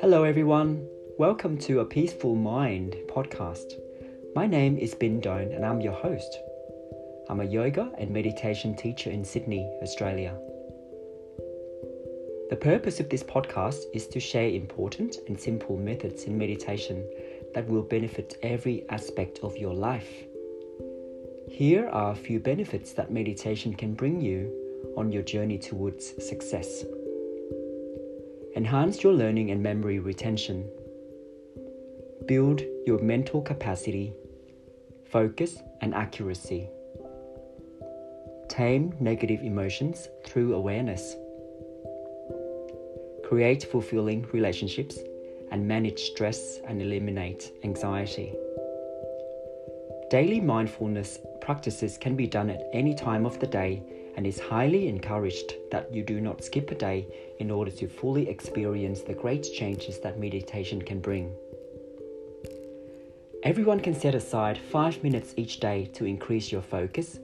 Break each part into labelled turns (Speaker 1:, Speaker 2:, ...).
Speaker 1: Hello, everyone. Welcome to a Peaceful Mind podcast. My name is Bin Don, and I'm your host. I'm a yoga and meditation teacher in Sydney, Australia. The purpose of this podcast is to share important and simple methods in meditation that will benefit every aspect of your life. Here are a few benefits that meditation can bring you on your journey towards success. Enhance your learning and memory retention. Build your mental capacity, focus, and accuracy. Tame negative emotions through awareness. Create fulfilling relationships and manage stress and eliminate anxiety. Daily mindfulness practices can be done at any time of the day and is highly encouraged that you do not skip a day in order to fully experience the great changes that meditation can bring. Everyone can set aside five minutes each day to increase your focus,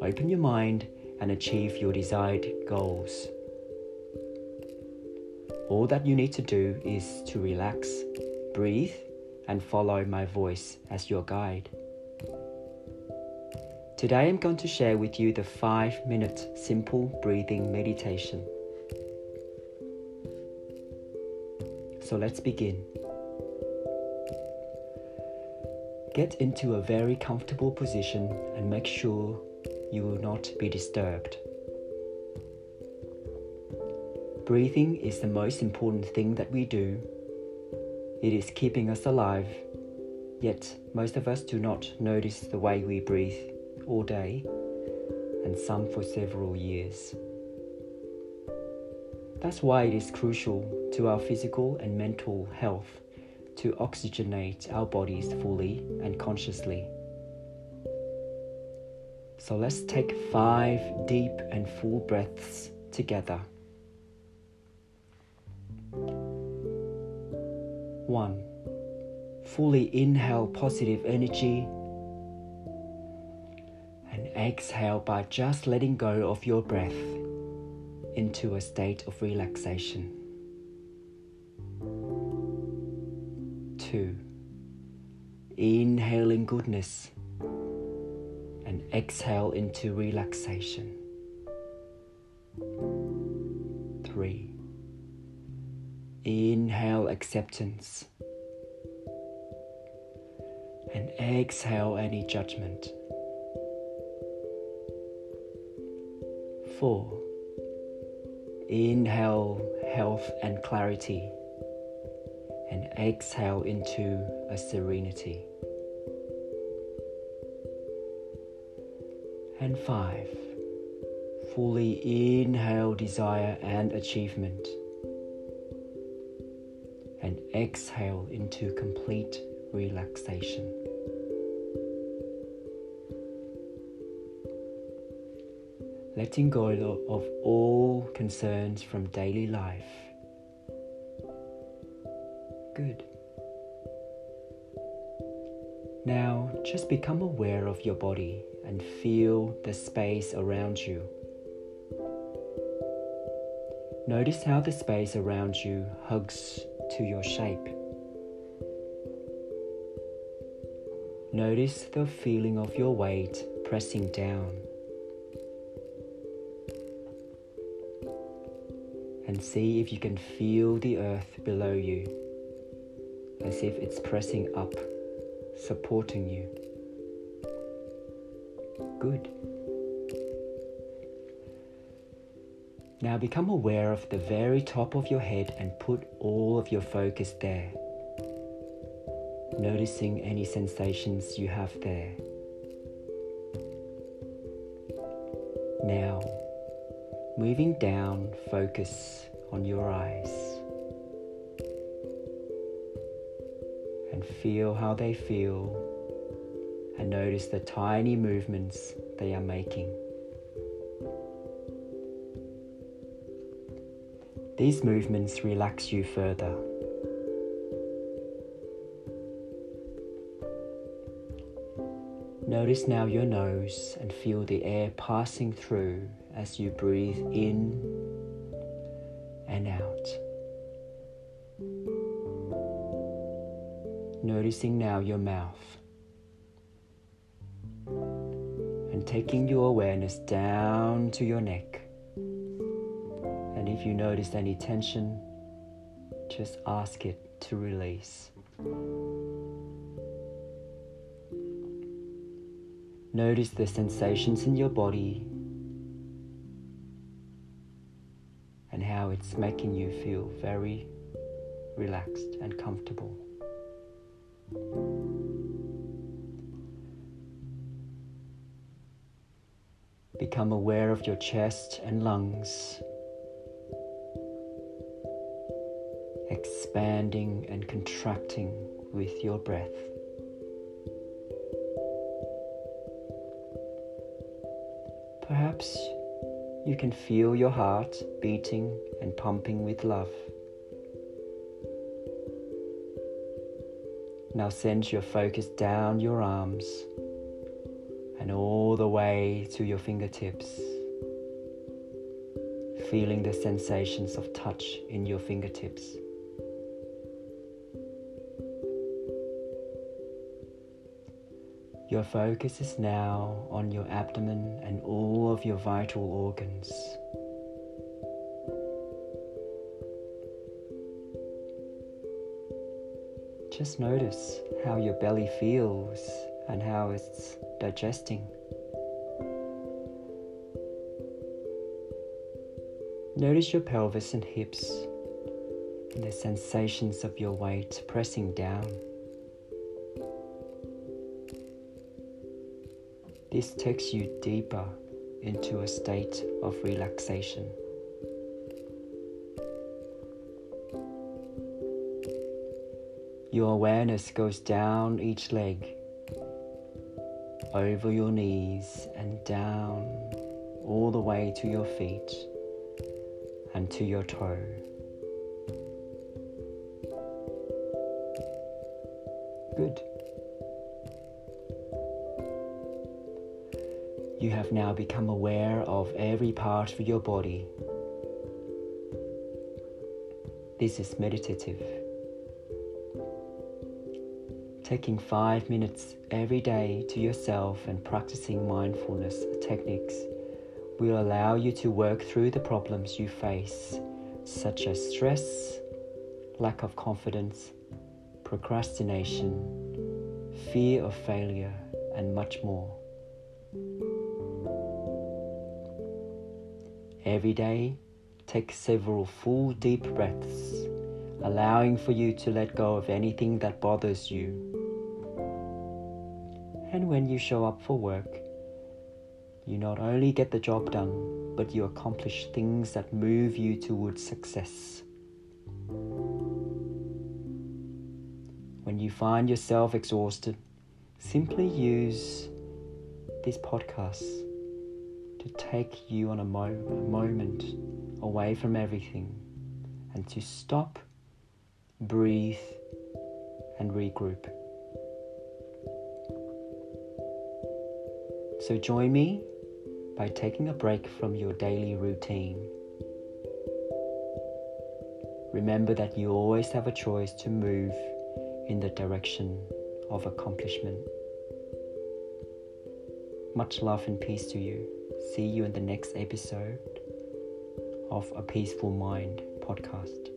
Speaker 1: open your mind, and achieve your desired goals. All that you need to do is to relax, breathe, and follow my voice as your guide. Today I'm going to share with you the 5 minute simple breathing meditation. So let's begin. Get into a very comfortable position and make sure you will not be disturbed. Breathing is the most important thing that we do. It is keeping us alive, yet most of us do not notice the way we breathe all day and some for several years. That's why it is crucial to our physical and mental health to oxygenate our bodies fully and consciously. So let's take five deep and full breaths together. One, fully inhale positive energy exhale by just letting go of your breath into a state of relaxation. Two, inhaling goodness and exhale into relaxation. Three, inhale acceptance and exhale any judgment. 4. Inhale health and clarity, and exhale into a serenity. And 5. Fully inhale desire and achievement, and exhale into complete relaxation. Letting go of all concerns from daily life. Good. Now just become aware of your body and feel the space around you. Notice how the space around you hugs to your shape. Notice the feeling of your weight pressing down. And see if you can feel the earth below you as if it's pressing up, supporting you. Good. Now become aware of the very top of your head and put all of your focus there, noticing any sensations you have there. Now, Moving down, focus on your eyes and feel how they feel and notice the tiny movements they are making. These movements relax you further. Notice now your nose and feel the air passing through as you breathe in and out. Noticing now your mouth and taking your awareness down to your neck. And if you notice any tension, just ask it to release. Notice the sensations in your body it's making you feel very relaxed and comfortable. Become aware of your chest and lungs, expanding and contracting with your breath. Perhaps you can feel your heart beating and pumping with love. Now send your focus down your arms and all the way to your fingertips, feeling the sensations of touch in your fingertips. Your focus is now on your abdomen and all of your vital organs. Just notice how your belly feels and how it's digesting. Notice your pelvis and hips and the sensations of your weight pressing down. This takes you deeper into a state of relaxation. Your awareness goes down each leg, over your knees, and down all the way to your feet and to your toe. Good. You have now become aware of every part of your body. This is meditative. Taking five minutes every day to yourself and practicing mindfulness techniques will allow you to work through the problems you face, such as stress, lack of confidence, procrastination, fear of failure, and much more. Every day, take several full deep breaths, allowing for you to let go of anything that bothers you. And when you show up for work, you not only get the job done, but you accomplish things that move you towards success. When you find yourself exhausted, simply use this podcast to take you on a mo- moment away from everything and to stop, breathe, and regroup. So join me by taking a break from your daily routine. Remember that you always have a choice to move in the direction of accomplishment. Much love and peace to you. See you in the next episode of A Peaceful Mind podcast.